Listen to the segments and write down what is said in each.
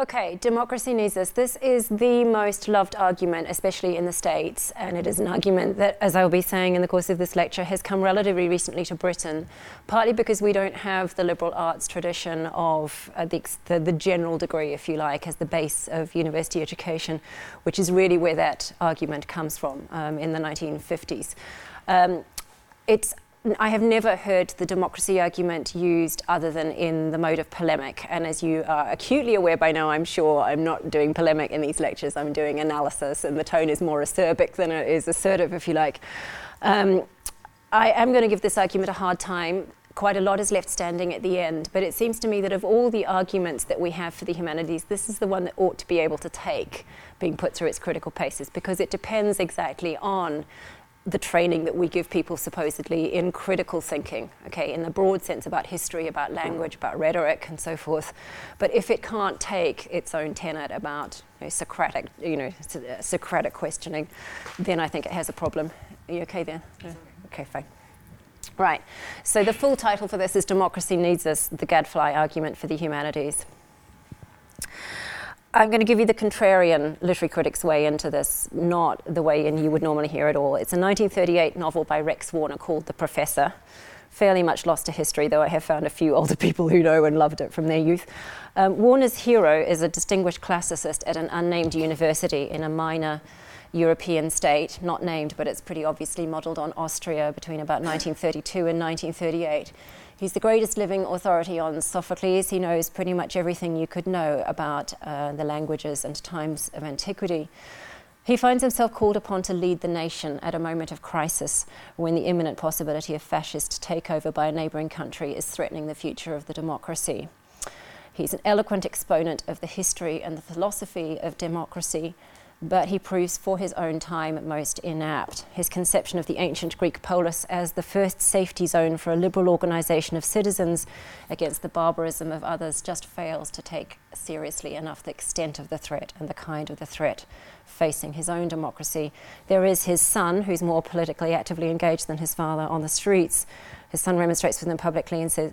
Okay, democracy needs us. This is the most loved argument, especially in the States, and it is an argument that, as I will be saying in the course of this lecture, has come relatively recently to Britain, partly because we don't have the liberal arts tradition of uh, the, the, the, general degree, if you like, as the base of university education, which is really where that argument comes from um, in the 1950s. Um, it's I have never heard the democracy argument used other than in the mode of polemic. And as you are acutely aware by now, I'm sure I'm not doing polemic in these lectures, I'm doing analysis, and the tone is more acerbic than it is assertive, if you like. Um, I am going to give this argument a hard time. Quite a lot is left standing at the end, but it seems to me that of all the arguments that we have for the humanities, this is the one that ought to be able to take being put through its critical paces because it depends exactly on the training that we give people supposedly in critical thinking, okay, in the broad sense about history, about language, about rhetoric, and so forth. But if it can't take its own tenet about you know, Socratic, you know, uh, Socratic questioning, then I think it has a problem. Are you okay there? Okay, fine. Right. So the full title for this is Democracy Needs Us: The Gadfly Argument for the Humanities. I'm going to give you the contrarian literary critic's way into this, not the way in you would normally hear it all. It's a 1938 novel by Rex Warner called The Professor. Fairly much lost to history, though I have found a few older people who know and loved it from their youth. Um, Warner's hero is a distinguished classicist at an unnamed university in a minor European state, not named, but it's pretty obviously modelled on Austria between about 1932 and 1938. He's the greatest living authority on Sophocles. He knows pretty much everything you could know about uh, the languages and times of antiquity. He finds himself called upon to lead the nation at a moment of crisis when the imminent possibility of fascist takeover by a neighbouring country is threatening the future of the democracy. He's an eloquent exponent of the history and the philosophy of democracy but he proves for his own time most inapt. His conception of the ancient Greek polis as the first safety zone for a liberal organization of citizens against the barbarism of others just fails to take seriously enough the extent of the threat and the kind of the threat facing his own democracy. There is his son, who's more politically actively engaged than his father on the streets, his son remonstrates with him publicly and says,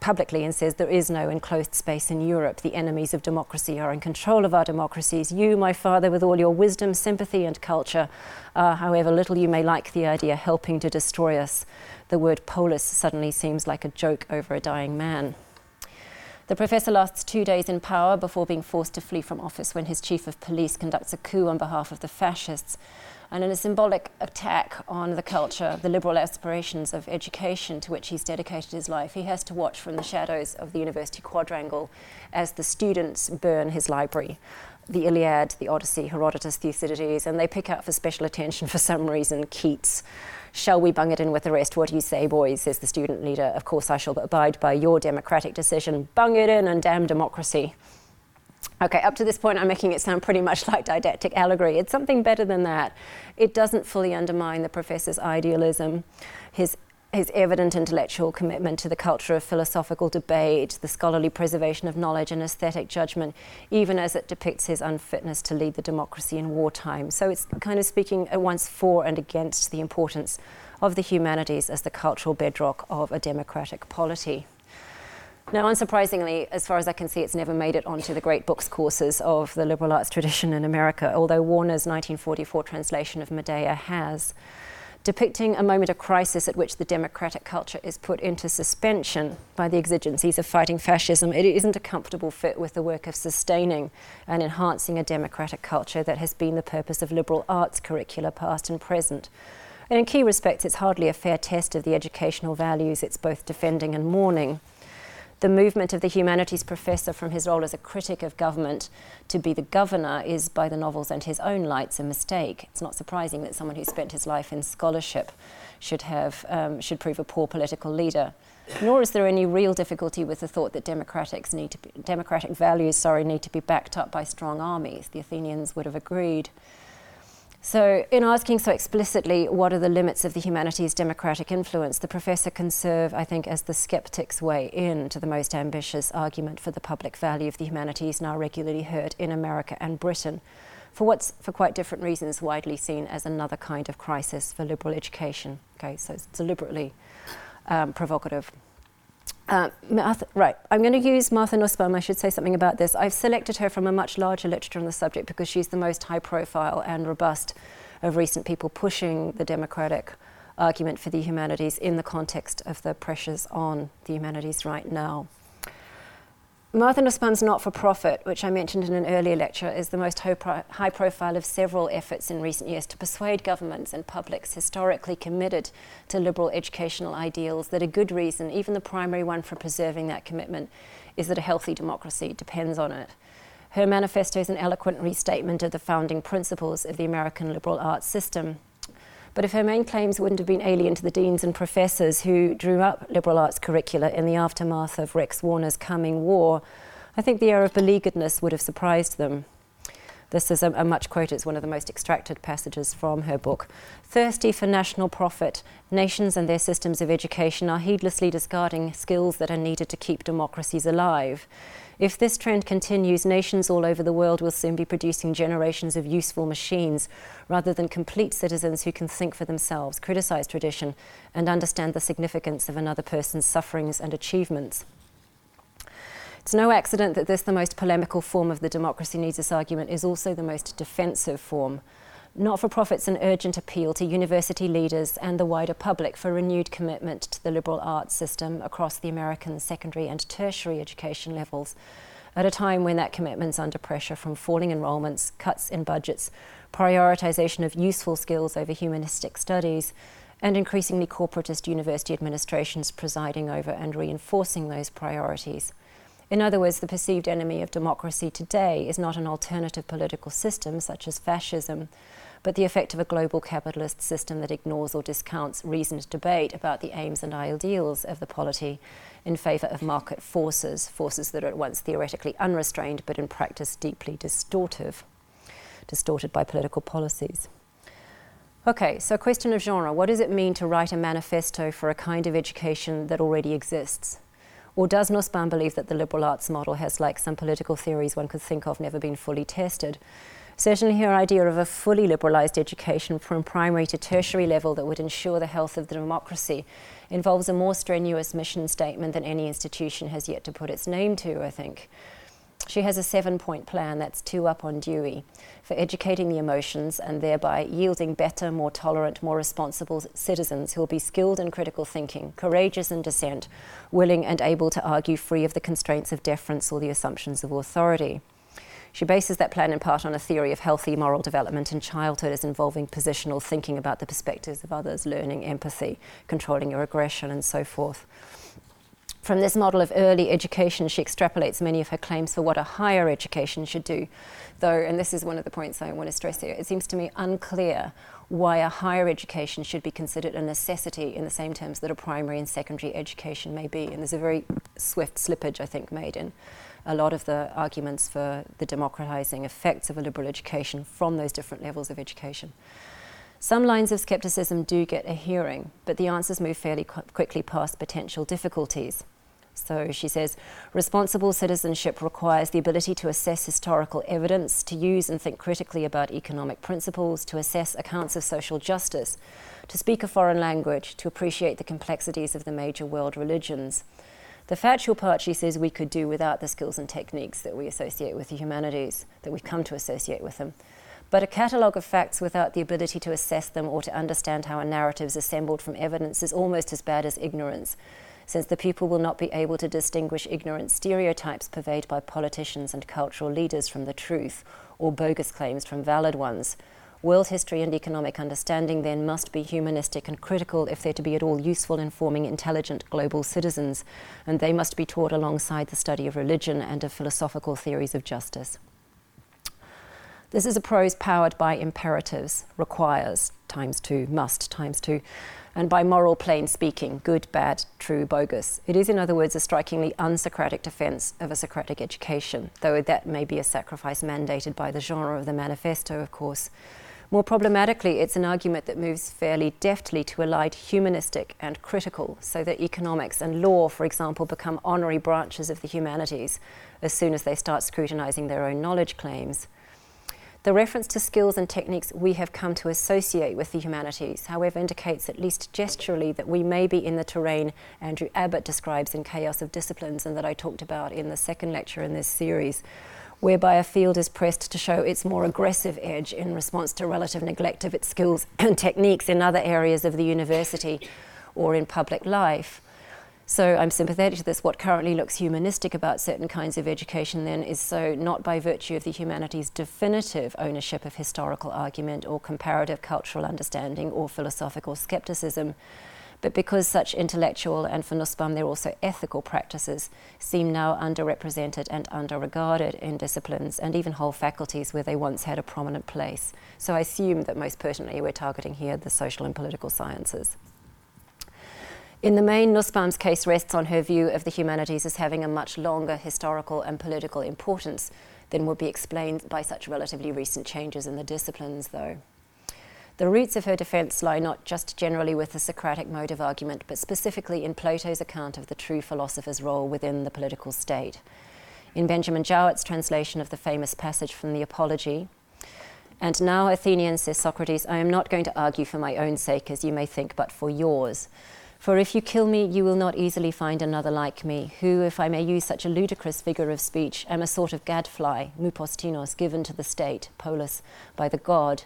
publicly and says, There is no enclosed space in Europe. The enemies of democracy are in control of our democracies. You, my father, with all your wisdom, sympathy, and culture, are, however little you may like the idea, helping to destroy us. The word polis suddenly seems like a joke over a dying man. The professor lasts two days in power before being forced to flee from office when his chief of police conducts a coup on behalf of the fascists and in a symbolic attack on the culture, the liberal aspirations of education to which he's dedicated his life, he has to watch from the shadows of the university quadrangle as the students burn his library. The Iliad, the Odyssey, Herodotus, Thucydides, and they pick out for special attention for some reason Keats. Shall we bung it in with the rest? What do you say, boys? says the student leader. Of course, I shall abide by your democratic decision. Bung it in and damn democracy. Okay, up to this point, I'm making it sound pretty much like didactic allegory. It's something better than that. It doesn't fully undermine the professor's idealism, his, his evident intellectual commitment to the culture of philosophical debate, the scholarly preservation of knowledge and aesthetic judgment, even as it depicts his unfitness to lead the democracy in wartime. So it's kind of speaking at once for and against the importance of the humanities as the cultural bedrock of a democratic polity. Now, unsurprisingly, as far as I can see, it's never made it onto the great books courses of the liberal arts tradition in America, although Warner's 1944 translation of Medea has. Depicting a moment of crisis at which the democratic culture is put into suspension by the exigencies of fighting fascism, it isn't a comfortable fit with the work of sustaining and enhancing a democratic culture that has been the purpose of liberal arts curricula, past and present. And in key respects, it's hardly a fair test of the educational values it's both defending and mourning the movement of the humanities professor from his role as a critic of government to be the governor is, by the novels and his own lights, a mistake. It's not surprising that someone who spent his life in scholarship should, have, um, should prove a poor political leader. Nor is there any real difficulty with the thought that democratics need to be, democratic values sorry, need to be backed up by strong armies. The Athenians would have agreed. So, in asking so explicitly what are the limits of the humanities' democratic influence, the professor can serve, I think, as the skeptic's way in to the most ambitious argument for the public value of the humanities now regularly heard in America and Britain, for what's, for quite different reasons, widely seen as another kind of crisis for liberal education. Okay, so it's deliberately um, provocative. Uh, Martha, right, I'm going to use Martha Nussbaum. I should say something about this. I've selected her from a much larger literature on the subject because she's the most high profile and robust of recent people pushing the democratic argument for the humanities in the context of the pressures on the humanities right now. Martha Nussbaum's not for profit, which I mentioned in an earlier lecture, is the most high profile of several efforts in recent years to persuade governments and publics historically committed to liberal educational ideals that a good reason, even the primary one for preserving that commitment, is that a healthy democracy depends on it. Her manifesto is an eloquent restatement of the founding principles of the American liberal arts system. But if her main claims wouldn't have been alien to the deans and professors who drew up liberal arts curricula in the aftermath of Rex Warner's coming war, I think the air of beleagueredness would have surprised them. This is a, a, much quoted, it's one of the most extracted passages from her book. Thirsty for national profit, nations and their systems of education are heedlessly discarding skills that are needed to keep democracies alive. If this trend continues, nations all over the world will soon be producing generations of useful machines rather than complete citizens who can think for themselves, criticize tradition, and understand the significance of another person's sufferings and achievements. It's no accident that this, the most polemical form of the democracy needs us argument, is also the most defensive form not for profit's an urgent appeal to university leaders and the wider public for renewed commitment to the liberal arts system across the American secondary and tertiary education levels at a time when that commitment's under pressure from falling enrollments, cuts in budgets, prioritization of useful skills over humanistic studies, and increasingly corporatist university administrations presiding over and reinforcing those priorities. In other words, the perceived enemy of democracy today is not an alternative political system such as fascism, but the effect of a global capitalist system that ignores or discounts reasoned debate about the aims and ideals of the polity in favour of market forces, forces that are at once theoretically unrestrained but in practice deeply distortive, distorted by political policies. Okay, so question of genre. What does it mean to write a manifesto for a kind of education that already exists? Or does Nussbaum believe that the liberal arts model has, like some political theories one could think of, never been fully tested? Certainly, her idea of a fully liberalised education from primary to tertiary level that would ensure the health of the democracy involves a more strenuous mission statement than any institution has yet to put its name to, I think. She has a seven point plan that's two up on Dewey for educating the emotions and thereby yielding better, more tolerant, more responsible citizens who will be skilled in critical thinking, courageous in dissent, willing and able to argue free of the constraints of deference or the assumptions of authority. She bases that plan in part on a theory of healthy moral development in childhood as involving positional thinking about the perspectives of others, learning empathy, controlling your aggression, and so forth. From this model of early education, she extrapolates many of her claims for what a higher education should do. Though, and this is one of the points I want to stress here, it seems to me unclear why a higher education should be considered a necessity in the same terms that a primary and secondary education may be. And there's a very swift slippage, I think, made in a lot of the arguments for the democratizing effects of a liberal education from those different levels of education. Some lines of skepticism do get a hearing, but the answers move fairly qu- quickly past potential difficulties. So she says responsible citizenship requires the ability to assess historical evidence, to use and think critically about economic principles, to assess accounts of social justice, to speak a foreign language, to appreciate the complexities of the major world religions. The factual part, she says, we could do without the skills and techniques that we associate with the humanities, that we've come to associate with them. But a catalogue of facts without the ability to assess them or to understand how a narrative is assembled from evidence is almost as bad as ignorance, since the pupil will not be able to distinguish ignorant stereotypes purveyed by politicians and cultural leaders from the truth, or bogus claims from valid ones. World history and economic understanding then must be humanistic and critical if they're to be at all useful in forming intelligent global citizens, and they must be taught alongside the study of religion and of philosophical theories of justice. This is a prose powered by imperatives, requires times two, must times two, and by moral plain speaking, good, bad, true, bogus. It is, in other words, a strikingly unsocratic defense of a Socratic education, though that may be a sacrifice mandated by the genre of the manifesto, of course. More problematically, it's an argument that moves fairly deftly to elide humanistic and critical, so that economics and law, for example, become honorary branches of the humanities as soon as they start scrutinizing their own knowledge claims. The reference to skills and techniques we have come to associate with the humanities, however, indicates at least gesturally that we may be in the terrain Andrew Abbott describes in Chaos of Disciplines and that I talked about in the second lecture in this series, whereby a field is pressed to show its more aggressive edge in response to relative neglect of its skills and techniques in other areas of the university or in public life. So I'm sympathetic to this. What currently looks humanistic about certain kinds of education then is so not by virtue of the humanities' definitive ownership of historical argument or comparative cultural understanding or philosophical skepticism, but because such intellectual and for Nussbaum they're also ethical practices seem now underrepresented and underregarded in disciplines and even whole faculties where they once had a prominent place. So I assume that most pertinently we're targeting here the social and political sciences. In the main, Nussbaum's case rests on her view of the humanities as having a much longer historical and political importance than would be explained by such relatively recent changes in the disciplines, though. The roots of her defence lie not just generally with the Socratic mode of argument, but specifically in Plato's account of the true philosopher's role within the political state. In Benjamin Jowett's translation of the famous passage from the Apology, and now, Athenians, says Socrates, I am not going to argue for my own sake, as you may think, but for yours. For if you kill me, you will not easily find another like me, who, if I may use such a ludicrous figure of speech, am a sort of gadfly, mupostinos, given to the state, polis, by the god.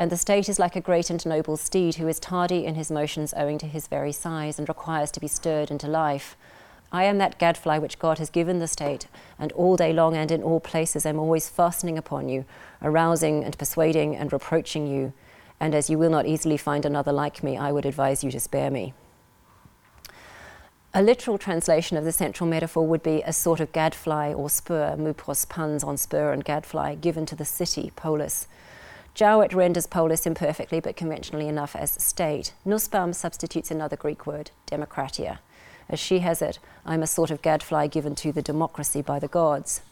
And the state is like a great and noble steed who is tardy in his motions owing to his very size and requires to be stirred into life. I am that gadfly which God has given the state, and all day long and in all places I am always fastening upon you, arousing and persuading and reproaching you. And as you will not easily find another like me, I would advise you to spare me. A literal translation of the central metaphor would be a sort of gadfly or spur, mupos puns on spur and gadfly, given to the city, polis. Jowett renders polis imperfectly but conventionally enough as state. Nussbaum substitutes another Greek word, demokratia. As she has it, I'm a sort of gadfly given to the democracy by the gods.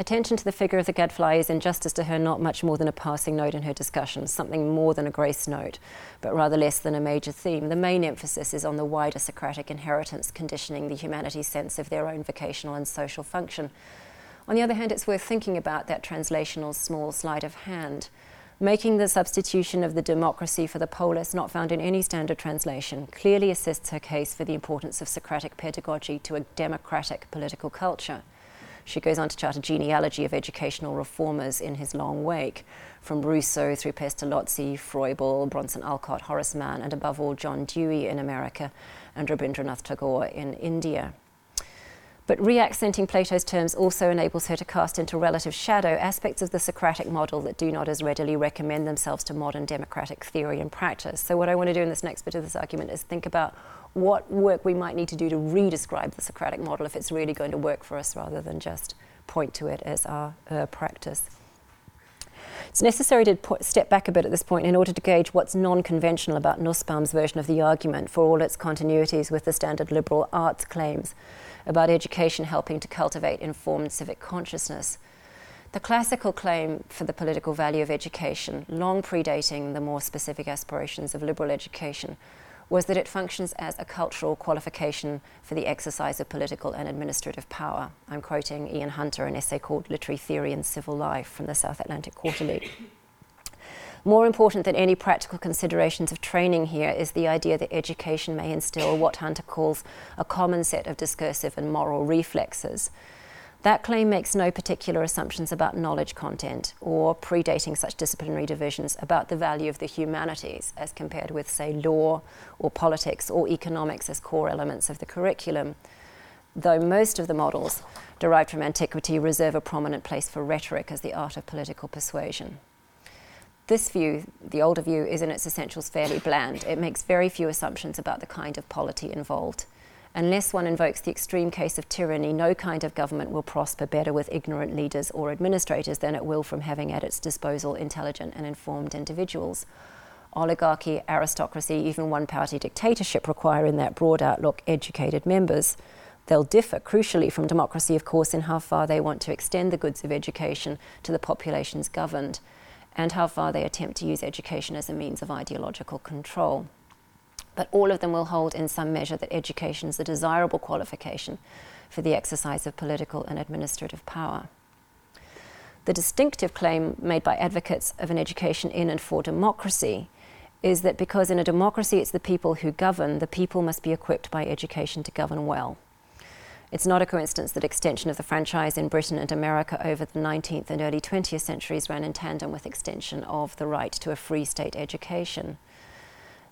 Attention to the figure of the gadfly is, in justice to her, not much more than a passing note in her discussion, something more than a grace note, but rather less than a major theme. The main emphasis is on the wider Socratic inheritance conditioning the humanities' sense of their own vocational and social function. On the other hand, it's worth thinking about that translational small sleight of hand. Making the substitution of the democracy for the polis, not found in any standard translation, clearly assists her case for the importance of Socratic pedagogy to a democratic political culture. She goes on to chart a genealogy of educational reformers in his long wake, from Rousseau through Pestalozzi, Froebel, Bronson Alcott, Horace Mann, and above all John Dewey in America and Rabindranath Tagore in India. But reaccenting Plato's terms also enables her to cast into relative shadow aspects of the Socratic model that do not as readily recommend themselves to modern democratic theory and practice. So, what I want to do in this next bit of this argument is think about what work we might need to do to redescribe the Socratic model if it's really going to work for us rather than just point to it as our uh, practice. It's necessary to step back a bit at this point in order to gauge what's non conventional about Nussbaum's version of the argument for all its continuities with the standard liberal arts claims about education helping to cultivate informed civic consciousness. The classical claim for the political value of education, long predating the more specific aspirations of liberal education, was that it functions as a cultural qualification for the exercise of political and administrative power. I'm quoting Ian Hunter, an essay called Literary Theory and Civil Life from the South Atlantic Quarterly. More important than any practical considerations of training here is the idea that education may instill what Hunter calls a common set of discursive and moral reflexes that claim makes no particular assumptions about knowledge content or predating such disciplinary divisions about the value of the humanities as compared with, say, law or politics or economics as core elements of the curriculum, though most of the models derived from antiquity reserve a prominent place for rhetoric as the art of political persuasion. This view, the older view, is in its essentials fairly bland. It makes very few assumptions about the kind of polity involved. Unless one invokes the extreme case of tyranny, no kind of government will prosper better with ignorant leaders or administrators than it will from having at its disposal intelligent and informed individuals. Oligarchy, aristocracy, even one party dictatorship require, in that broad outlook, educated members. They'll differ, crucially, from democracy, of course, in how far they want to extend the goods of education to the populations governed, and how far they attempt to use education as a means of ideological control but all of them will hold in some measure that education is a desirable qualification for the exercise of political and administrative power. The distinctive claim made by advocates of an education in and for democracy is that because in a democracy it's the people who govern, the people must be equipped by education to govern well. It's not a coincidence that extension of the franchise in Britain and America over the 19th and early 20th centuries ran in tandem with extension of the right to a free state education.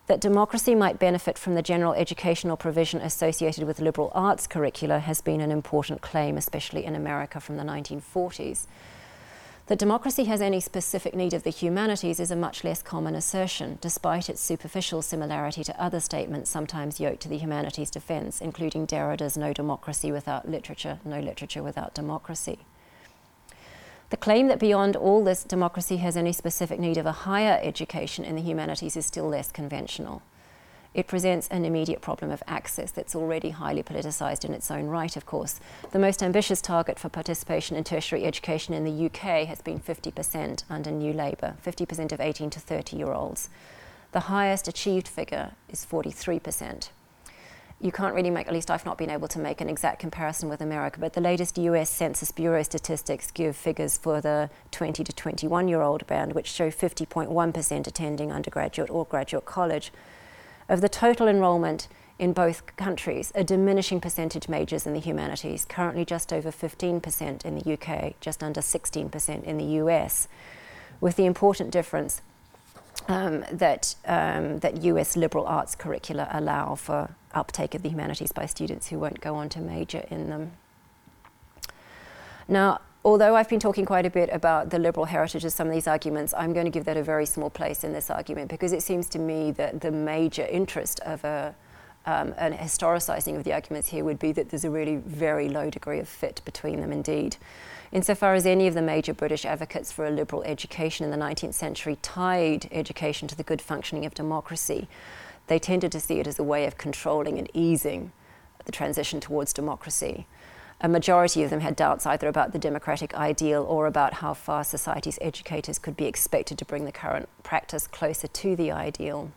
That democracy might benefit from the general educational provision associated with liberal arts curricula has been an important claim, especially in America from the 1940s. That democracy has any specific need of the humanities is a much less common assertion, despite its superficial similarity to other statements sometimes yoked to the humanities defense, including Derrida's no democracy without literature, no literature without democracy. The claim that beyond all this, democracy has any specific need of a higher education in the humanities is still less conventional. It presents an immediate problem of access that's already highly politicised in its own right, of course. The most ambitious target for participation in tertiary education in the UK has been 50% under New Labour, 50% of 18 to 30 year olds. The highest achieved figure is 43%. You can't really make, at least I've not been able to make an exact comparison with America, but the latest US Census Bureau statistics give figures for the 20 to 21 year old band, which show 50.1% attending undergraduate or graduate college of the total enrolment in both countries, a diminishing percentage majors in the humanities, currently just over 15% in the UK, just under 16% in the US, with the important difference um, that, um, that US liberal arts curricula allow for uptake of the humanities by students who won't go on to major in them. Now, although I've been talking quite a bit about the liberal heritage of some of these arguments, I'm going to give that a very small place in this argument because it seems to me that the major interest of a um, an historicising of the arguments here would be that there's a really very low degree of fit between them indeed. Insofar as any of the major British advocates for a liberal education in the 19th century tied education to the good functioning of democracy, they tended to see it as a way of controlling and easing the transition towards democracy a majority of them had doubts either about the democratic ideal or about how far society's educators could be expected to bring the current practice closer to the ideal.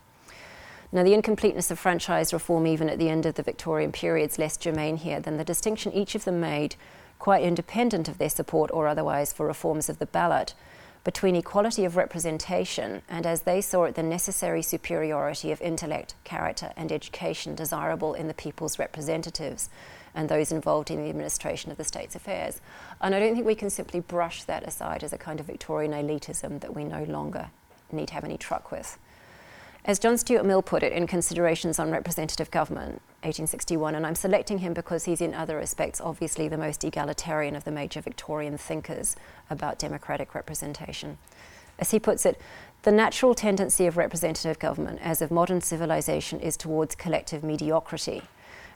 Now, the incompleteness of franchise reform, even at the end of the Victorian period, is less germane here than the distinction each of them made, quite independent of their support or otherwise for reforms of the ballot, between equality of representation and, as they saw it, the necessary superiority of intellect, character, and education desirable in the people's representatives and those involved in the administration of the state's affairs. And I don't think we can simply brush that aside as a kind of Victorian elitism that we no longer need to have any truck with. As John Stuart Mill put it in Considerations on Representative Government, 1861, and I'm selecting him because he's in other respects obviously the most egalitarian of the major Victorian thinkers about democratic representation. As he puts it, the natural tendency of representative government, as of modern civilization, is towards collective mediocrity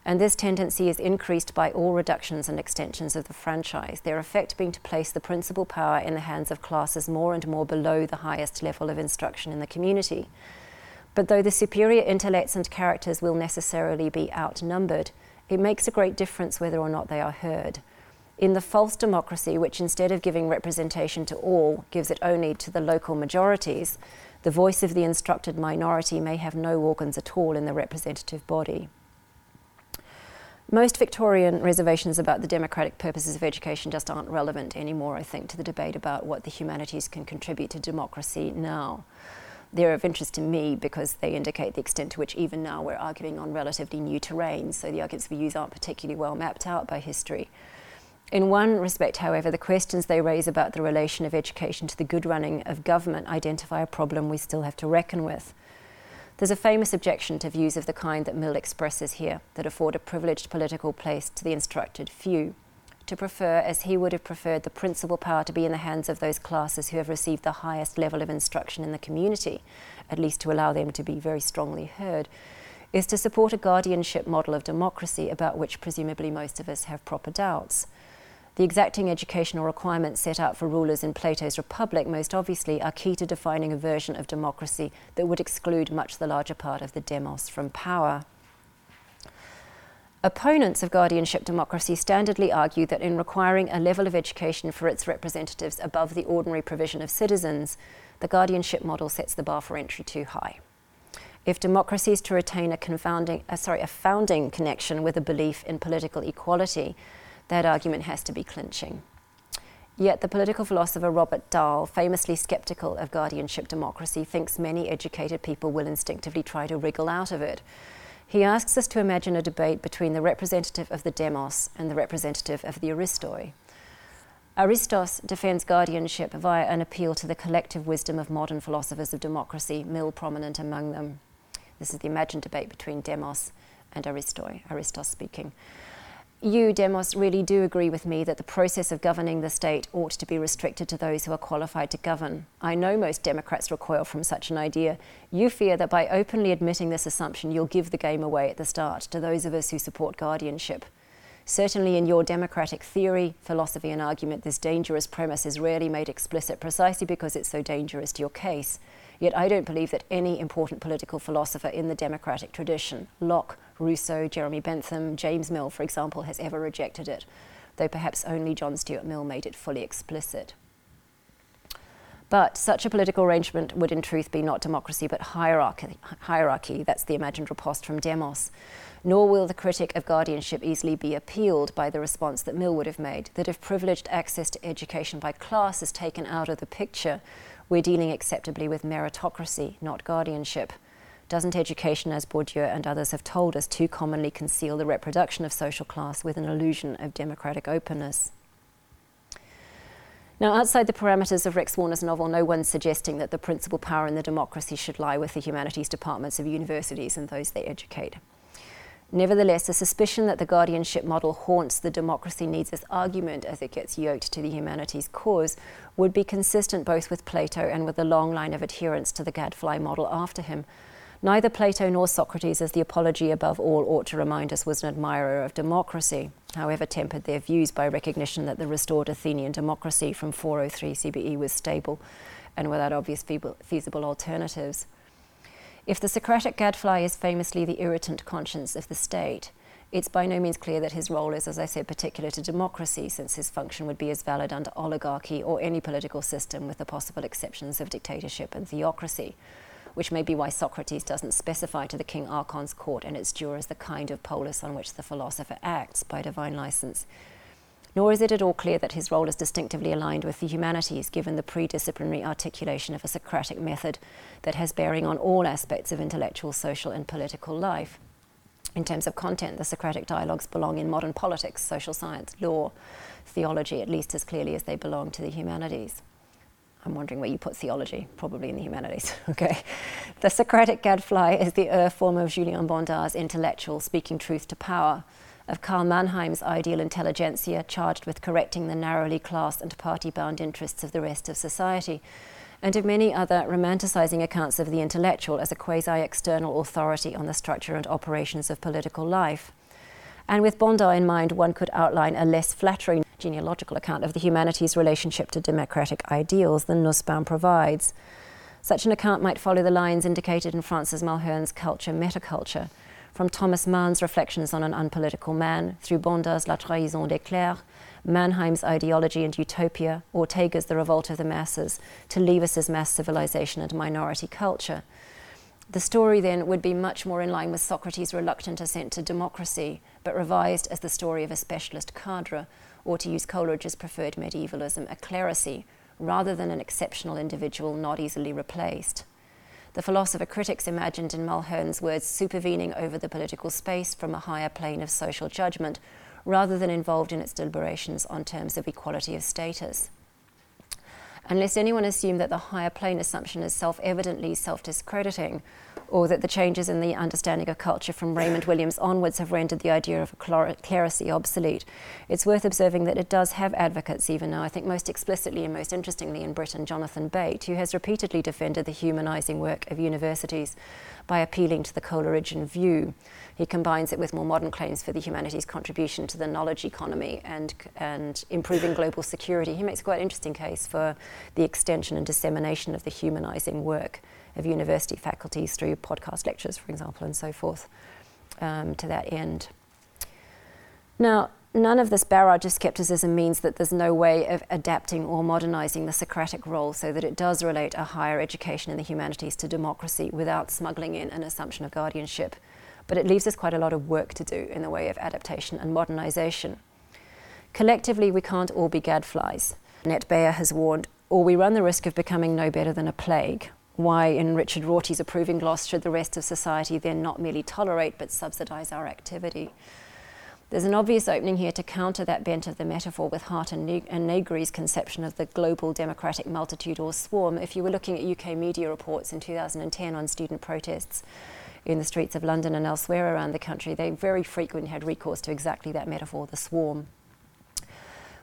and this tendency is increased by all reductions and extensions of the franchise, their effect being to place the principal power in the hands of classes more and more below the highest level of instruction in the community. But though the superior intellects and characters will necessarily be outnumbered, it makes a great difference whether or not they are heard. In the false democracy, which instead of giving representation to all, gives it only to the local majorities, the voice of the instructed minority may have no organs at all in the representative body. Most Victorian reservations about the democratic purposes of education just aren't relevant anymore, I think, to the debate about what the humanities can contribute to democracy now. They're of interest to me because they indicate the extent to which even now we're arguing on relatively new terrain, so the arguments we use aren't particularly well mapped out by history. In one respect, however, the questions they raise about the relation of education to the good running of government identify a problem we still have to reckon with. There's a famous objection to views of the kind that Mill expresses here that afford a privileged political place to the instructed few. To prefer, as he would have preferred, the principal power to be in the hands of those classes who have received the highest level of instruction in the community, at least to allow them to be very strongly heard, is to support a guardianship model of democracy about which presumably most of us have proper doubts. The exacting educational requirements set out for rulers in Plato's Republic, most obviously, are key to defining a version of democracy that would exclude much the larger part of the demos from power. Opponents of guardianship democracy standardly argue that in requiring a level of education for its representatives above the ordinary provision of citizens, the guardianship model sets the bar for entry too high. If democracy is to retain a, uh, sorry, a founding connection with a belief in political equality, that argument has to be clinching. Yet the political philosopher Robert Dahl, famously skeptical of guardianship democracy, thinks many educated people will instinctively try to wriggle out of it. He asks us to imagine a debate between the representative of the demos and the representative of the aristoi. Aristos defends guardianship via an appeal to the collective wisdom of modern philosophers of democracy, Mill prominent among them. This is the imagined debate between demos and aristoi, Aristos speaking you, Demos, really do agree with me that the process of governing the state ought to be restricted to those who are qualified to govern. I know most Democrats recoil from such an idea. You fear that by openly admitting this assumption, you'll give the game away at the start to those of us who support guardianship. Certainly, in your democratic theory, philosophy, and argument, this dangerous premise is rarely made explicit precisely because it's so dangerous to your case. Yet I don't believe that any important political philosopher in the democratic tradition, Locke, Rousseau, Jeremy Bentham, James Mill, for example, has ever rejected it, though perhaps only John Stuart Mill made it fully explicit. But such a political arrangement would in truth be not democracy but hierarchy. hierarchy. That's the imagined riposte from Demos. Nor will the critic of guardianship easily be appealed by the response that Mill would have made that if privileged access to education by class is taken out of the picture, we're dealing acceptably with meritocracy, not guardianship. Doesn't education, as Bourdieu and others have told us, too commonly conceal the reproduction of social class with an illusion of democratic openness? Now, outside the parameters of Rex Warner's novel, no one's suggesting that the principal power in the democracy should lie with the humanities departments of universities and those they educate. Nevertheless, a suspicion that the guardianship model haunts the democracy needs as argument as it gets yoked to the humanities cause would be consistent both with Plato and with the long line of adherents to the gadfly model after him. Neither Plato nor Socrates, as the apology above all ought to remind us, was an admirer of democracy, however, tempered their views by recognition that the restored Athenian democracy from 403 CBE was stable and without obvious feasible alternatives. If the Socratic gadfly is famously the irritant conscience of the state, it's by no means clear that his role is, as I said, particular to democracy, since his function would be as valid under oligarchy or any political system, with the possible exceptions of dictatorship and theocracy, which may be why Socrates doesn't specify to the king Archon's court and its jurors the kind of polis on which the philosopher acts by divine license nor is it at all clear that his role is distinctively aligned with the humanities, given the pre-disciplinary articulation of a Socratic method that has bearing on all aspects of intellectual, social, and political life. In terms of content, the Socratic dialogues belong in modern politics, social science, law, theology, at least as clearly as they belong to the humanities. I'm wondering where you put theology, probably in the humanities. okay. The Socratic gadfly is the Ur form of Julien Benda's intellectual speaking truth to power of Karl Mannheim's ideal intelligentsia charged with correcting the narrowly class and party bound interests of the rest of society, and of many other romanticizing accounts of the intellectual as a quasi external authority on the structure and operations of political life. And with Bondar in mind, one could outline a less flattering genealogical account of the humanities' relationship to democratic ideals than Nussbaum provides. Such an account might follow the lines indicated in Francis Mulhern's Culture Metaculture from Thomas Mann's Reflections on an Unpolitical Man, through Benda's La Trahison des Clercs, Mannheim's Ideology and Utopia, Ortega's The Revolt of the Masses, to Leavis's Mass Civilization and Minority Culture. The story then would be much more in line with Socrates' reluctant assent to democracy, but revised as the story of a specialist cadre, or to use Coleridge's preferred medievalism, a clerisy, rather than an exceptional individual not easily replaced. The philosopher critics imagined in Mulhern's words supervening over the political space from a higher plane of social judgment, rather than involved in its deliberations on terms of equality of status. Unless anyone assume that the higher plane assumption is self evidently self discrediting, or that the changes in the understanding of culture from Raymond Williams onwards have rendered the idea of a clerisy obsolete. It's worth observing that it does have advocates even now, I think most explicitly and most interestingly in Britain, Jonathan Bate, who has repeatedly defended the humanising work of universities by appealing to the Coleridgean view. He combines it with more modern claims for the humanities' contribution to the knowledge economy and, and improving global security. He makes quite interesting case for the extension and dissemination of the humanising work of university faculties through podcast lectures, for example, and so forth, um, to that end. Now, none of this barrage of skepticism means that there's no way of adapting or modernizing the Socratic role so that it does relate a higher education in the humanities to democracy without smuggling in an assumption of guardianship. But it leaves us quite a lot of work to do in the way of adaptation and modernization. Collectively, we can't all be gadflies. Annette Baier has warned, or we run the risk of becoming no better than a plague. Why, in Richard Rorty's approving gloss, should the rest of society then not merely tolerate but subsidise our activity? There's an obvious opening here to counter that bent of the metaphor with Hardt and, ne- and Negri's conception of the global democratic multitude or swarm. If you were looking at UK media reports in 2010 on student protests in the streets of London and elsewhere around the country, they very frequently had recourse to exactly that metaphor, the swarm.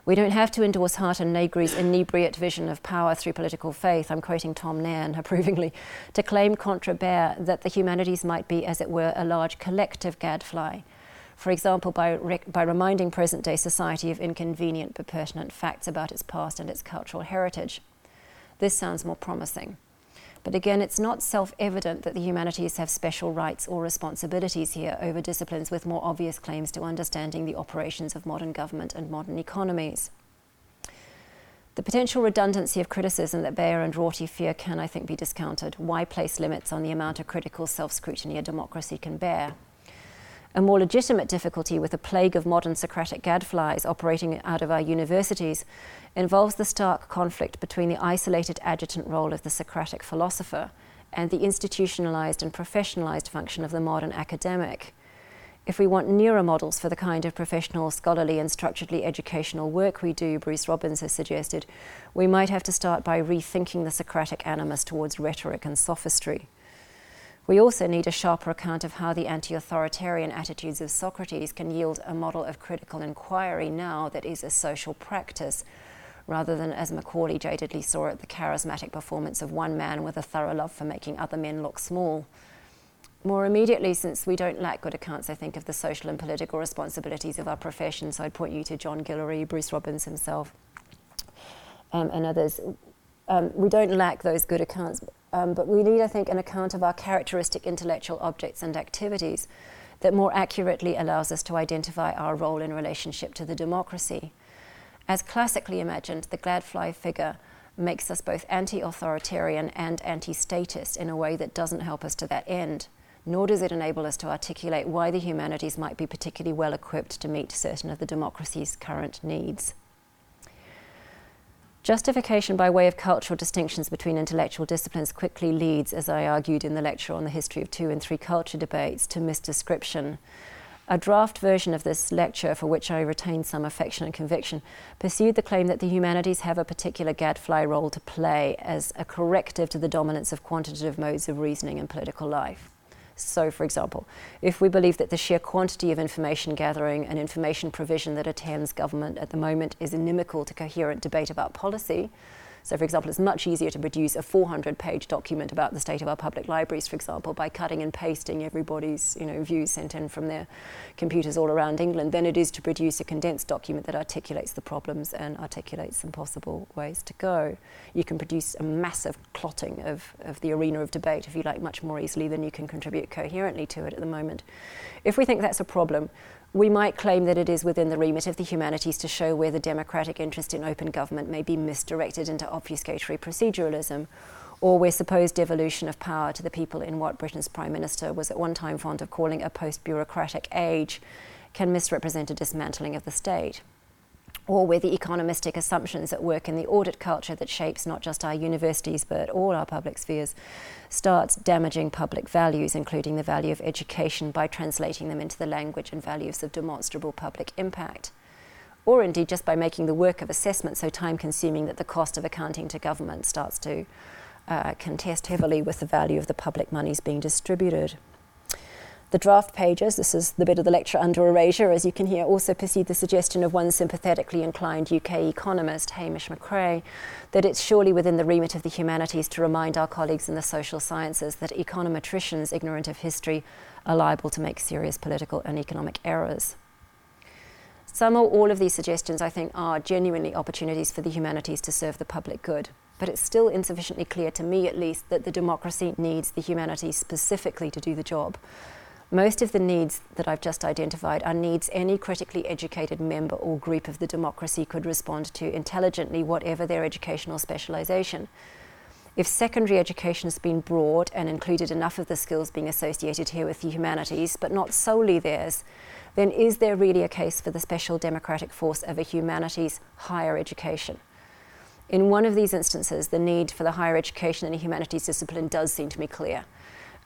We don't have to endorse Hardt and Negri's inebriate vision of power through political faith, I'm quoting Tom Nairn approvingly, to claim contra Baier that the humanities might be, as it were, a large collective gadfly for example, by, by reminding present day society of inconvenient but pertinent facts about its past and its cultural heritage. This sounds more promising. But again, it's not self evident that the humanities have special rights or responsibilities here over disciplines with more obvious claims to understanding the operations of modern government and modern economies. The potential redundancy of criticism that Baier and Rorty fear can, I think, be discounted. Why place limits on the amount of critical self scrutiny a democracy can bear? A more legitimate difficulty with a plague of modern Socratic gadflies operating out of our universities involves the stark conflict between the isolated agitant role of the Socratic philosopher and the institutionalized and professionalized function of the modern academic. If we want nearer models for the kind of professional, scholarly, and structurally educational work we do, Bruce Robbins has suggested, we might have to start by rethinking the Socratic animus towards rhetoric and sophistry. We also need a sharper account of how the anti authoritarian attitudes of Socrates can yield a model of critical inquiry now that is a social practice, rather than, as Macaulay jadedly saw it, the charismatic performance of one man with a thorough love for making other men look small. More immediately, since we don't lack good accounts, I think, of the social and political responsibilities of our profession, so I'd point you to John Guillory, Bruce Robbins himself, um, and others. Um, we don't lack those good accounts, um, but we need, I think, an account of our characteristic intellectual objects and activities that more accurately allows us to identify our role in relationship to the democracy. As classically imagined, the gadfly figure makes us both anti authoritarian and anti statist in a way that doesn't help us to that end, nor does it enable us to articulate why the humanities might be particularly well equipped to meet certain of the democracy's current needs. Justification by way of cultural distinctions between intellectual disciplines quickly leads, as I argued in the lecture on the history of two and three culture debates, to misdescription. A draft version of this lecture, for which I retained some affection and conviction, pursued the claim that the humanities have a particular gadfly role to play as a corrective to the dominance of quantitative modes of reasoning in political life. So, for example, if we believe that the sheer quantity of information gathering and information provision that attends government at the moment is inimical to coherent debate about policy, so, for example, it's much easier to produce a 400 page document about the state of our public libraries, for example, by cutting and pasting everybody's you know, views sent in from their computers all around England than it is to produce a condensed document that articulates the problems and articulates some possible ways to go. You can produce a massive clotting of, of the arena of debate, if you like, much more easily than you can contribute coherently to it at the moment. If we think that's a problem, we might claim that it is within the remit of the humanities to show where the democratic interest in open government may be misdirected into obfuscatory proceduralism, or where supposed devolution of power to the people in what Britain's Prime Minister was at one time fond of calling a post bureaucratic age can misrepresent a dismantling of the state or where the economistic assumptions at work in the audit culture that shapes not just our universities but all our public spheres starts damaging public values, including the value of education, by translating them into the language and values of demonstrable public impact. Or indeed, just by making the work of assessment so time consuming that the cost of accounting to government starts to uh, contest heavily with the value of the public monies being distributed. The draft pages, this is the bit of the lecture under erasure, as you can hear, also pursued the suggestion of one sympathetically inclined UK economist, Hamish McRae, that it's surely within the remit of the humanities to remind our colleagues in the social sciences that econometricians ignorant of history are liable to make serious political and economic errors. Some or all of these suggestions, I think, are genuinely opportunities for the humanities to serve the public good. But it's still insufficiently clear, to me at least, that the democracy needs the humanities specifically to do the job. Most of the needs that I've just identified are needs any critically educated member or group of the democracy could respond to intelligently, whatever their educational specialization. if secondary education has been broad and included enough of the skills being associated here with the humanities, but not solely theirs, then is there really a case for the special democratic force of a humanities higher education? In one of these instances, the need for the higher education in a humanities discipline does seem to me clear,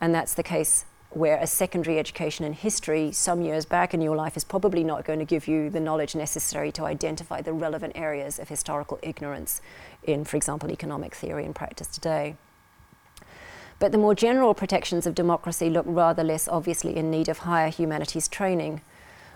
and that's the case where a secondary education in history some years back in your life is probably not going to give you the knowledge necessary to identify the relevant areas of historical ignorance in, for example, economic theory and practice today. But the more general protections of democracy look rather less obviously in need of higher humanities training.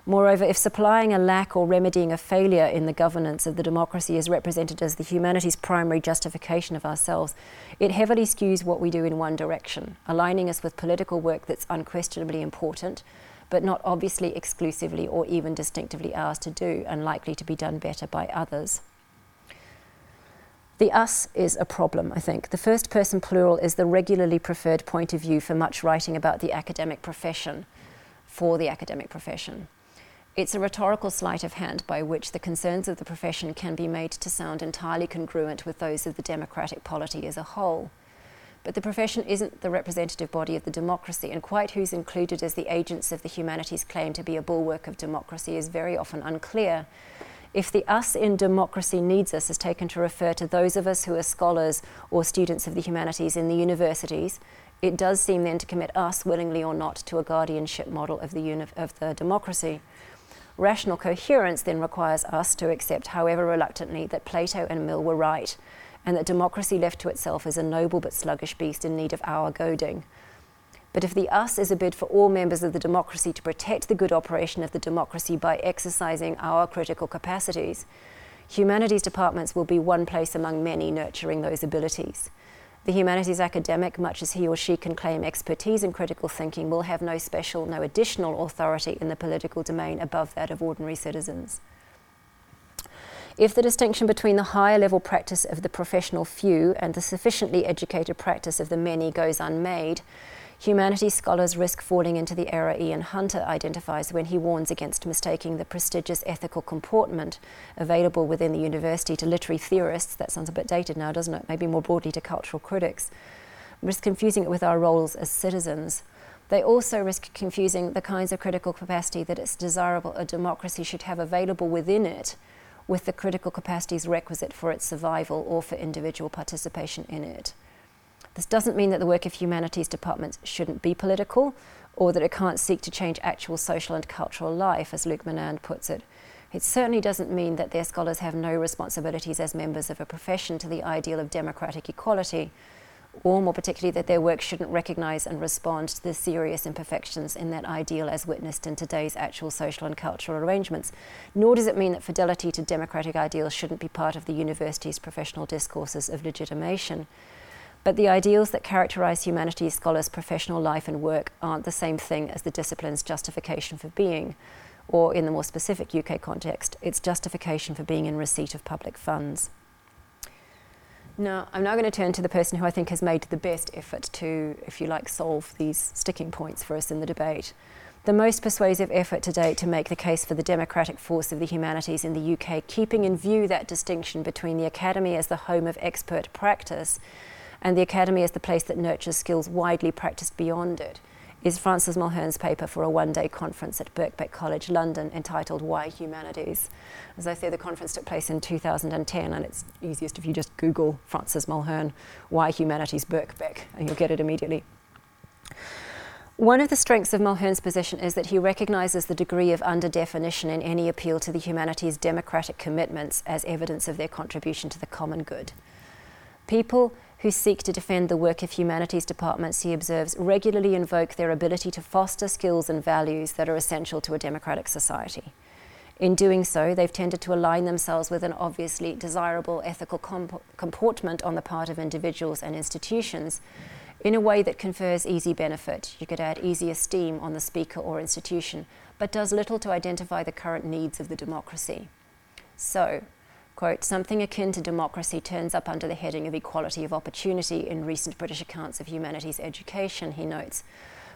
Moreover, if supplying a lack or remedying a failure in the governance of the democracy is represented as the humanity's primary justification of ourselves, it heavily skews what we do in one direction, aligning us with political work that's unquestionably important, but not obviously exclusively or even distinctively ours to do, and likely to be done better by others. The us is a problem, I think. The first person plural is the regularly preferred point of view for much writing about the academic profession, for the academic profession. It's a rhetorical sleight of hand by which the concerns of the profession can be made to sound entirely congruent with those of the democratic polity as a whole. But the profession isn't the representative body of the democracy, and quite who's included as the agents of the humanities claim to be a bulwark of democracy is very often unclear. If the us in democracy needs us is taken to refer to those of us who are scholars or students of the humanities in the universities, it does seem then to commit us, willingly or not, to a guardianship model of the, uni- of the democracy. Rational coherence then requires us to accept, however reluctantly, that Plato and Mill were right, and that democracy left to itself is a noble but sluggish beast in need of our goading. But if the us is a bid for all members of the democracy to protect the good operation of the democracy by exercising our critical capacities, humanities departments will be one place among many nurturing those abilities. The humanities academic, much as he or she can claim expertise in critical thinking, will have no special, no additional authority in the political domain above that of ordinary citizens. If the distinction between the higher level practice of the professional few and the sufficiently educated practice of the many goes unmade, Humanities scholars risk falling into the error Ian Hunter identifies when he warns against mistaking the prestigious ethical comportment available within the university to literary theorists, that sounds a bit dated now, doesn't it? Maybe more broadly to cultural critics. Risk confusing it with our roles as citizens. They also risk confusing the kinds of critical capacity that it's desirable a democracy should have available within it with the critical capacities requisite for its survival or for individual participation in it. This doesn't mean that the work of humanities departments shouldn't be political or that it can't seek to change actual social and cultural life, as Louis Menand puts it. It certainly doesn't mean that their scholars have no responsibilities as members of a profession to the ideal of democratic equality, or more particularly that their work shouldn't recognise and respond to the serious imperfections in that ideal as witnessed in today's actual social and cultural arrangements. Nor does it mean that fidelity to democratic ideals shouldn't be part of the university's professional discourses of legitimation. But the ideals that characterize humanities scholars' professional life and work aren't the same thing as the discipline's justification for being, or in the more specific UK context, its justification for being in receipt of public funds. Now, I'm now going to turn to the person who I think has made the best effort to, if you like, solve these sticking points for us in the debate. The most persuasive effort to date to make the case for the democratic force of the humanities in the UK, keeping in view that distinction between the academy as the home of expert practice and the Academy is the place that nurtures skills widely practiced beyond it, is Francis Mulhern's paper for a one day conference at Birkbeck College, London, entitled Why Humanities. As I say, the conference took place in 2010, and it's easiest if you just Google Francis Mulhern, Why Humanities Birkbeck, and you'll get it immediately. One of the strengths of Mulhern's position is that he recognises the degree of underdefinition in any appeal to the humanities' democratic commitments as evidence of their contribution to the common good. People who seek to defend the work of humanities departments, he observes, regularly invoke their ability to foster skills and values that are essential to a democratic society. In doing so, they've tended to align themselves with an obviously desirable ethical comp- comportment on the part of individuals and institutions in a way that confers easy benefit. You could add easy esteem on the speaker or institution, but does little to identify the current needs of the democracy. So, Quote, something akin to democracy turns up under the heading of equality of opportunity in recent British accounts of humanities education, he notes,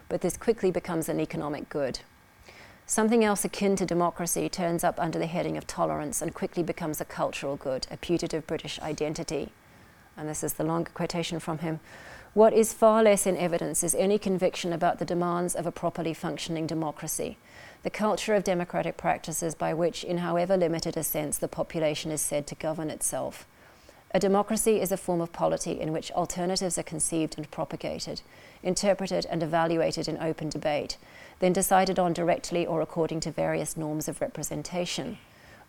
but this quickly becomes an economic good. Something else akin to democracy turns up under the heading of tolerance and quickly becomes a cultural good, a putative British identity. And this is the longer quotation from him, what is far less in evidence is any conviction about the demands of a properly functioning democracy, the culture of democratic practices by which, in however limited a sense, the population is said to govern itself. A democracy is a form of polity in which alternatives are conceived and propagated, interpreted and evaluated in open debate, then decided on directly or according to various norms of representation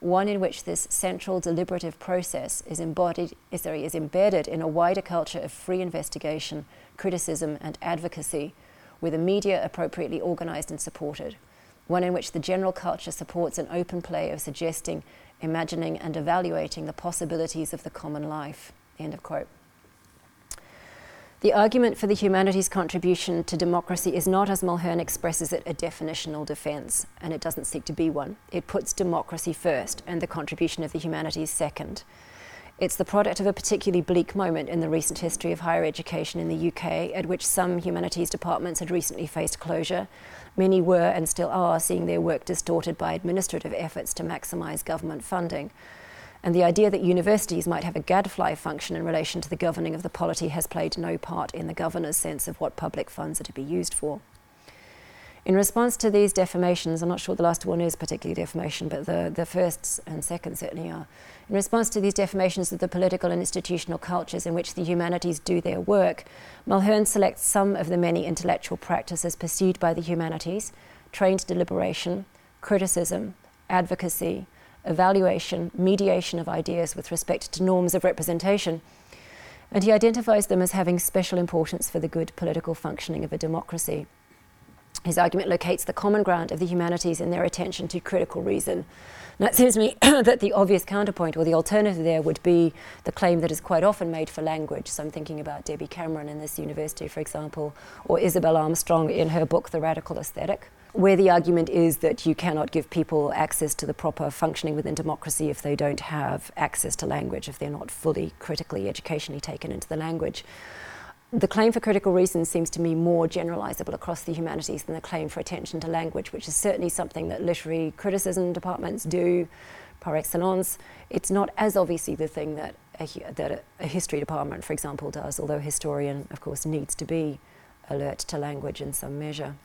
one in which this central deliberative process is embodied sorry, is embedded in a wider culture of free investigation, criticism, and advocacy, with a media appropriately organized and supported. One in which the general culture supports an open play of suggesting, imagining, and evaluating the possibilities of the common life. End of quote. The argument for the humanities' contribution to democracy is not, as Mulhern expresses it, a definitional defence, and it doesn't seek to be one. It puts democracy first and the contribution of the humanities second. It's the product of a particularly bleak moment in the recent history of higher education in the UK, at which some humanities departments had recently faced closure. Many were and still are seeing their work distorted by administrative efforts to maximise government funding. And the idea that universities might have a gadfly function in relation to the governing of the polity has played no part in the governor's sense of what public funds are to be used for. In response to these defamations, I'm not sure the last one is particularly defamation, but the, the first and second certainly are. In response to these defamations of the political and institutional cultures in which the humanities do their work, Mulhern selects some of the many intellectual practices pursued by the humanities trained deliberation, criticism, advocacy, evaluation, mediation of ideas with respect to norms of representation. And he identifies them as having special importance for the good political functioning of a democracy. His argument locates the common ground of the humanities in their attention to critical reason. Now, it seems to me that the obvious counterpoint or the alternative there would be the claim that is quite often made for language. So I'm thinking about Debbie Cameron in this university, for example, or Isobel Armstrong in her book, The Radical Aesthetic where the argument is that you cannot give people access to the proper functioning within democracy if they don't have access to language, if they're not fully critically, educationally taken into the language. The claim for critical reason seems to me more generalizable across the humanities than the claim for attention to language, which is certainly something that literary criticism departments do par excellence. It's not as obviously the thing that a, that a, a history department, for example, does, although a historian, of course, needs to be alert to language in some measure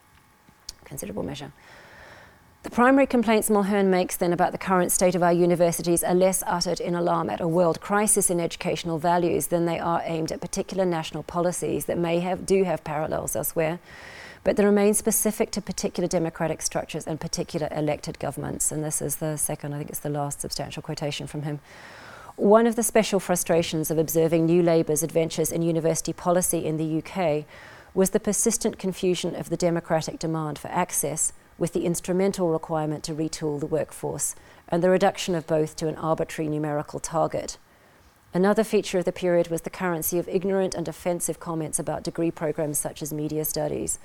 considerable measure. The primary complaints Mulhern makes then about the current state of our universities are less uttered in alarm at a world crisis in educational values than they are aimed at particular national policies that may have, do have parallels elsewhere, but they remain specific to particular democratic structures and particular elected governments. And this is the second, I think it's the last substantial quotation from him. One of the special frustrations of observing New Labour's adventures in university policy in the UK was the persistent confusion of the democratic demand for access with the instrumental requirement to retool the workforce and the reduction of both to an arbitrary numerical target. Another feature of the period was the currency of ignorant and offensive comments about degree programs such as media studies.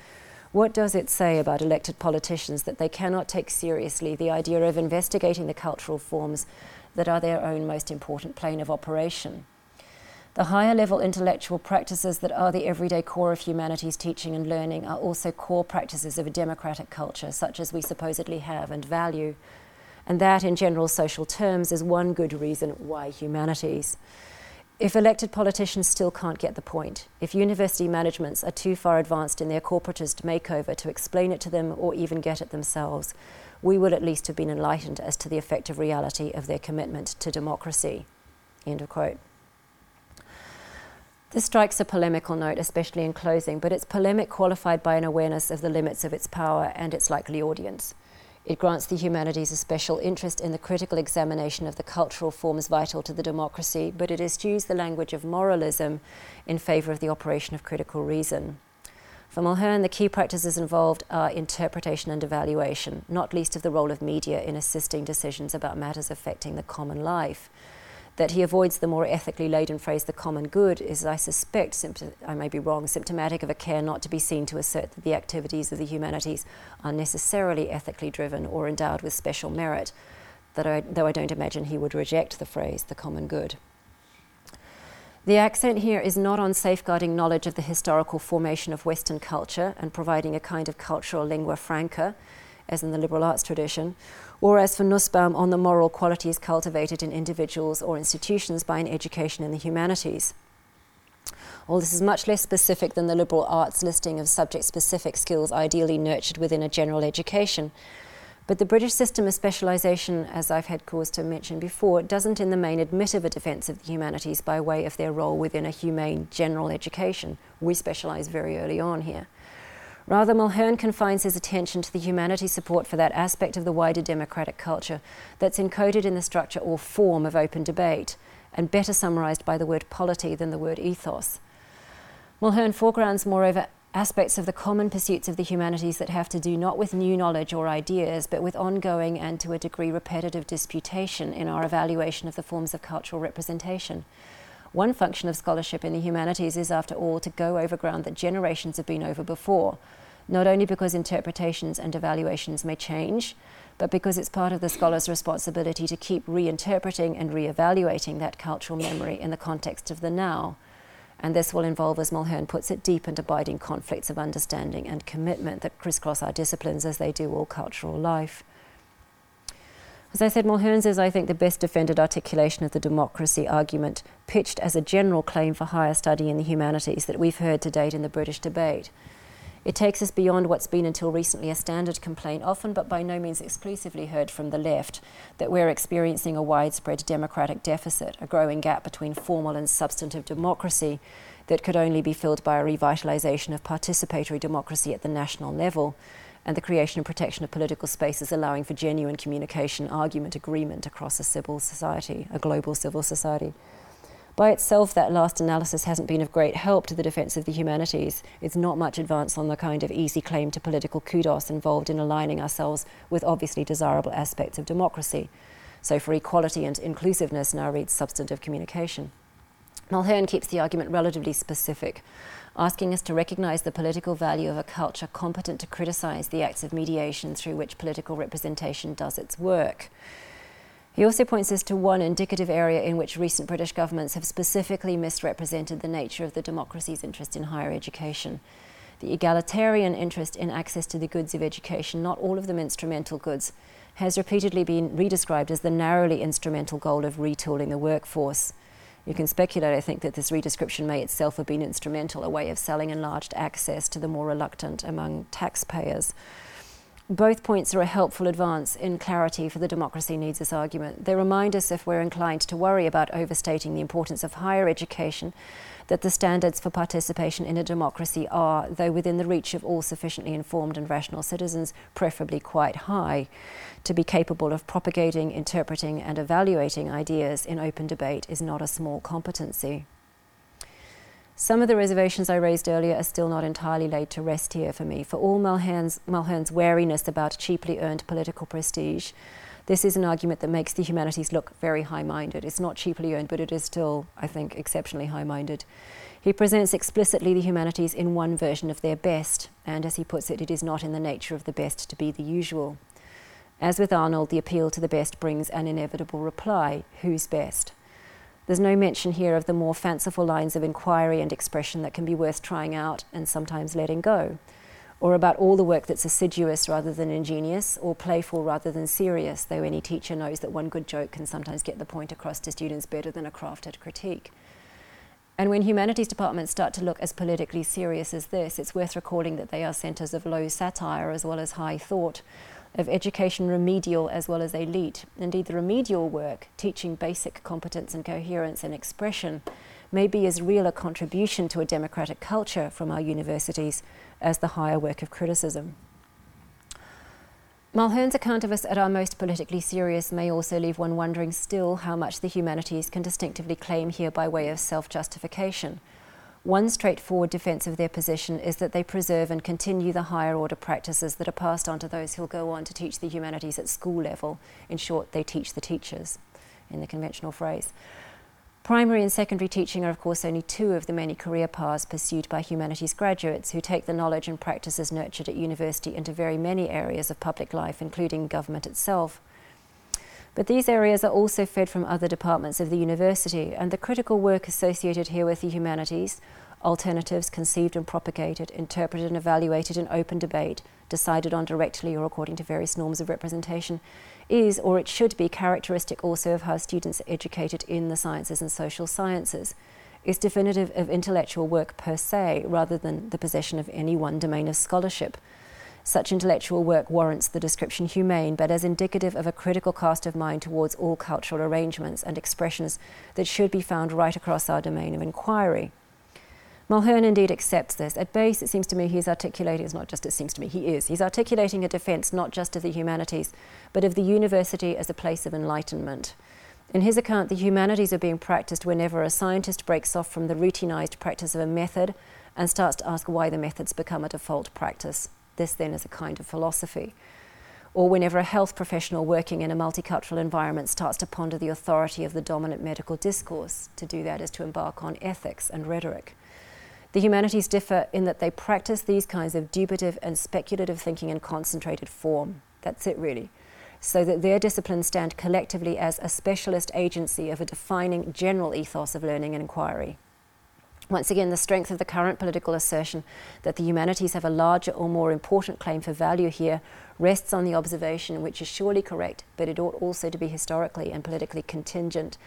What does it say about elected politicians that they cannot take seriously the idea of investigating the cultural forms that are their own most important plane of operation? The higher level intellectual practices that are the everyday core of humanities teaching and learning are also core practices of a democratic culture, such as we supposedly have and value. And that, in general social terms, is one good reason why humanities. If elected politicians still can't get the point, if university managements are too far advanced in their corporatist makeover to explain it to them or even get it themselves, we will at least have been enlightened as to the effective reality of their commitment to democracy. End of quote. This strikes a polemical note, especially in closing, but it's polemic qualified by an awareness of the limits of its power and its likely audience. It grants the humanities a special interest in the critical examination of the cultural forms vital to the democracy, but it eschews the language of moralism in favour of the operation of critical reason. For Mulhern, the key practices involved are interpretation and evaluation, not least of the role of media in assisting decisions about matters affecting the common life that he avoids the more ethically laden phrase, the common good, is, I suspect, I may be wrong, symptomatic of a care not to be seen to assert that the activities of the humanities are necessarily ethically driven or endowed with special merit, that I, though I don't imagine he would reject the phrase, the common good. The accent here is not on safeguarding knowledge of the historical formation of Western culture and providing a kind of cultural lingua franca, as in the liberal arts tradition, or as for Nussbaum on the moral qualities cultivated in individuals or institutions by an education in the humanities. All this is much less specific than the liberal arts listing of subject specific skills ideally nurtured within a general education. But the British system of specialisation, as I've had cause to mention before, doesn't in the main admit of a defence of the humanities by way of their role within a humane general education. We specialise very early on here. Rather, Mulhern confines his attention to the humanities support for that aspect of the wider democratic culture that's encoded in the structure or form of open debate, and better summarised by the word polity than the word ethos. Mulhern foregrounds, moreover, aspects of the common pursuits of the humanities that have to do not with new knowledge or ideas, but with ongoing and to a degree repetitive disputation in our evaluation of the forms of cultural representation. One function of scholarship in the humanities is, after all, to go over ground that generations have been over before, not only because interpretations and evaluations may change, but because it's part of the scholar's responsibility to keep reinterpreting and re-evaluating that cultural memory in the context of the now. And this will involve, as Mulhern puts it, deep and abiding conflicts of understanding and commitment that crisscross our disciplines as they do all cultural life. As I said, Mulhern's is, I think, the best defended articulation of the democracy argument, pitched as a general claim for higher study in the humanities that we've heard to date in the British debate. It takes us beyond what's been until recently a standard complaint, often but by no means exclusively heard from the left, that we're experiencing a widespread democratic deficit, a growing gap between formal and substantive democracy that could only be filled by a revitalisation of participatory democracy at the national level and the creation and protection of political spaces allowing for genuine communication, argument, agreement across a civil society, a global civil society. By itself, that last analysis hasn't been of great help to the defence of the humanities. It's not much advance on the kind of easy claim to political kudos involved in aligning ourselves with obviously desirable aspects of democracy. So, for equality and inclusiveness, now reads substantive communication. Mulhern keeps the argument relatively specific asking us to recognize the political value of a culture competent to criticize the acts of mediation through which political representation does its work. He also points us to one indicative area in which recent British governments have specifically misrepresented the nature of the democracy's interest in higher education. The egalitarian interest in access to the goods of education, not all of them instrumental goods, has repeatedly been redescribed as the narrowly instrumental goal of retooling the workforce. You can speculate, I think, that this redescription may itself have been instrumental, a way of selling enlarged access to the more reluctant among taxpayers. Both points are a helpful advance in clarity for the democracy needs us argument. They remind us, if we're inclined to worry about overstating the importance of higher education, that the standards for participation in a democracy are, though within the reach of all sufficiently informed and rational citizens, preferably quite high to be capable of propagating, interpreting, and evaluating ideas in open debate is not a small competency. Some of the reservations I raised earlier are still not entirely laid to rest here for me. For all Mulhern's, Mulhern's wariness about cheaply earned political prestige, this is an argument that makes the humanities look very high minded. It's not cheaply earned, but it is still, I think, exceptionally high minded. He presents explicitly the humanities in one version of their best, and as he puts it, it is not in the nature of the best to be the usual. As with Arnold, the appeal to the best brings an inevitable reply who's best? There's no mention here of the more fanciful lines of inquiry and expression that can be worth trying out and sometimes letting go, or about all the work that's assiduous rather than ingenious, or playful rather than serious, though any teacher knows that one good joke can sometimes get the point across to students better than a crafted critique. And when humanities departments start to look as politically serious as this, it's worth recalling that they are centres of low satire as well as high thought, of education remedial as well as elite. Indeed, the remedial work, teaching basic competence and coherence and expression, may be as real a contribution to a democratic culture from our universities as the higher work of criticism. Mulhern's account of us at our most politically serious may also leave one wondering still how much the humanities can distinctively claim here by way of self justification one straightforward defence of their position is that they preserve and continue the higher order practices that are passed on to those who'll go on to teach the humanities at school level. In short, they teach the teachers, in the conventional phrase. Primary and secondary teaching are, of course, only two of the many career paths pursued by humanities graduates who take the knowledge and practices nurtured at university into very many areas of public life, including government itself. But these areas are also fed from other departments of the university, and the critical work associated here with the humanities, alternatives conceived and propagated, interpreted and evaluated in open debate, decided on directly or according to various norms of representation, is, or it should be, characteristic also of how students are educated in the sciences and social sciences. is definitive of intellectual work per se, rather than the possession of any one domain of scholarship. Such intellectual work warrants the description humane, but as indicative of a critical cast of mind towards all cultural arrangements and expressions that should be found right across our domain of inquiry. Mulhern indeed accepts this. At base, it seems to me he's articulating, it's not just it seems to me, he is. He's articulating a defence not just of the humanities, but of the university as a place of enlightenment. In his account, the humanities are being practiced whenever a scientist breaks off from the routinized practice of a method and starts to ask why the methods become a default practice. This then is a kind of philosophy. Or whenever a health professional working in a multicultural environment starts to ponder the authority of the dominant medical discourse. To do that is to embark on ethics and rhetoric. The humanities differ in that they practice these kinds of dubitative and speculative thinking in concentrated form. That's it, really. So that their disciplines stand collectively as a specialist agency of a defining general ethos of learning and inquiry. Once again, the strength of the current political assertion that the humanities have a larger or more important claim for value here rests on the observation, which is surely correct, but it ought also to be historically and politically contingent,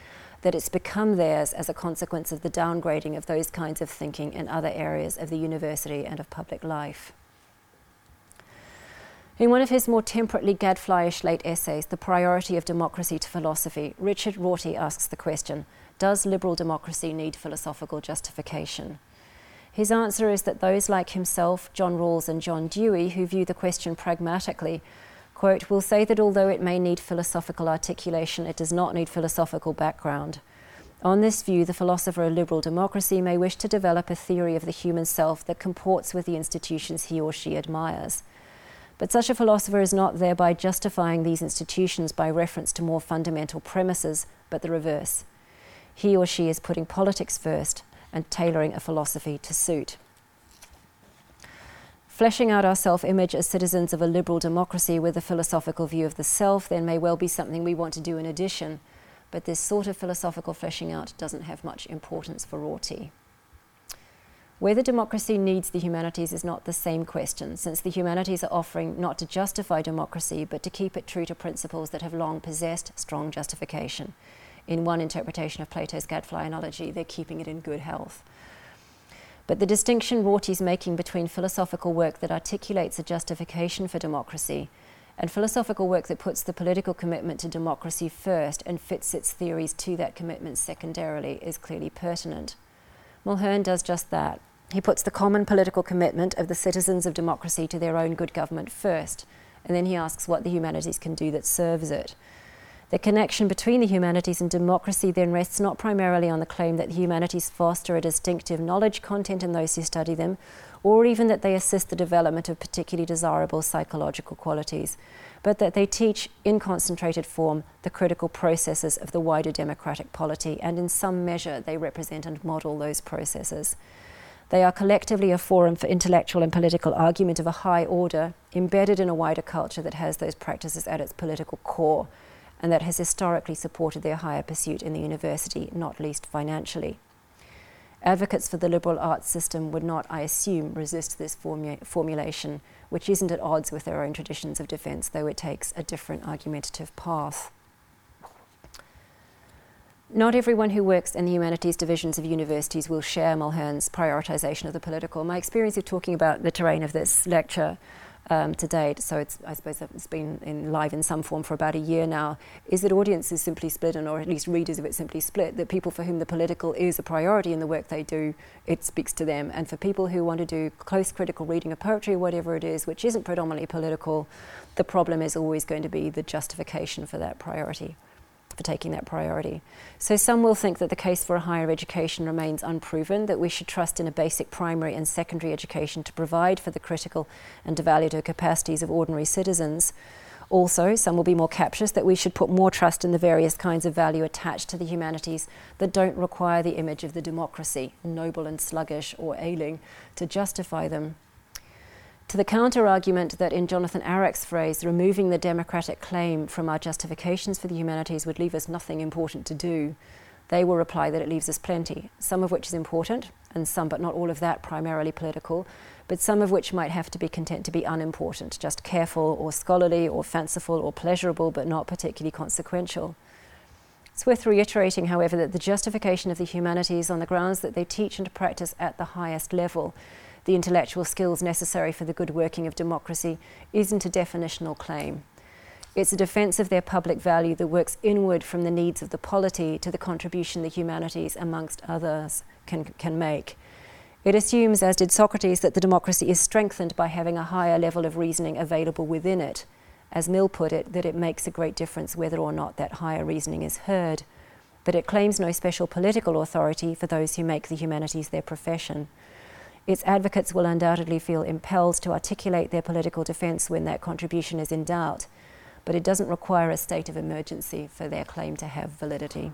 that it's become theirs as a consequence of the downgrading of those kinds of thinking in other areas of the university and of public life. In one of his more temperately gadflyish late essays, The Priority of Democracy to Philosophy, Richard Rorty asks the question Does liberal democracy need philosophical justification? His answer is that those like himself, John Rawls, and John Dewey, who view the question pragmatically, quote, will say that although it may need philosophical articulation, it does not need philosophical background. On this view, the philosopher of liberal democracy may wish to develop a theory of the human self that comports with the institutions he or she admires. But such a philosopher is not thereby justifying these institutions by reference to more fundamental premises, but the reverse. He or she is putting politics first and tailoring a philosophy to suit. Fleshing out our self image as citizens of a liberal democracy with a philosophical view of the self then may well be something we want to do in addition, but this sort of philosophical fleshing out doesn't have much importance for Rorty. Whether democracy needs the humanities is not the same question, since the humanities are offering not to justify democracy, but to keep it true to principles that have long possessed strong justification. In one interpretation of Plato's gadfly analogy, they're keeping it in good health. But the distinction Rorty is making between philosophical work that articulates a justification for democracy and philosophical work that puts the political commitment to democracy first and fits its theories to that commitment secondarily is clearly pertinent. Mulhern does just that. He puts the common political commitment of the citizens of democracy to their own good government first, and then he asks what the humanities can do that serves it. The connection between the humanities and democracy then rests not primarily on the claim that the humanities foster a distinctive knowledge content in those who study them, or even that they assist the development of particularly desirable psychological qualities, but that they teach in concentrated form the critical processes of the wider democratic polity, and in some measure they represent and model those processes. They are collectively a forum for intellectual and political argument of a high order, embedded in a wider culture that has those practices at its political core and that has historically supported their higher pursuit in the university, not least financially. Advocates for the liberal arts system would not, I assume, resist this formu- formulation, which isn't at odds with their own traditions of defence, though it takes a different argumentative path. Not everyone who works in the humanities divisions of universities will share Mulhern's prioritisation of the political. My experience of talking about the terrain of this lecture um, to date, so it's, I suppose it's been in live in some form for about a year now, is that audiences simply split, and or at least readers of it simply split, that people for whom the political is a priority in the work they do, it speaks to them. And for people who want to do close critical reading of poetry, whatever it is, which isn't predominantly political, the problem is always going to be the justification for that priority for taking that priority. So some will think that the case for a higher education remains unproven, that we should trust in a basic primary and secondary education to provide for the critical and evaluative capacities of ordinary citizens. Also, some will be more captious that we should put more trust in the various kinds of value attached to the humanities that don't require the image of the democracy, noble and sluggish or ailing, to justify them to the counter argument that, in Jonathan Arac's phrase, removing the democratic claim from our justifications for the humanities would leave us nothing important to do, they will reply that it leaves us plenty, some of which is important, and some, but not all of that, primarily political, but some of which might have to be content to be unimportant, just careful or scholarly or fanciful or pleasurable, but not particularly consequential. It's worth reiterating, however, that the justification of the humanities on the grounds that they teach and practice at the highest level the intellectual skills necessary for the good working of democracy isn't a definitional claim. It's a defense of their public value that works inward from the needs of the polity to the contribution the humanities, amongst others, can, can make. It assumes, as did Socrates, that the democracy is strengthened by having a higher level of reasoning available within it as Mill put it, that it makes a great difference whether or not that higher reasoning is heard. But it claims no special political authority for those who make the humanities their profession. Its advocates will undoubtedly feel impelled to articulate their political defence when that contribution is in doubt, but it doesn't require a state of emergency for their claim to have validity.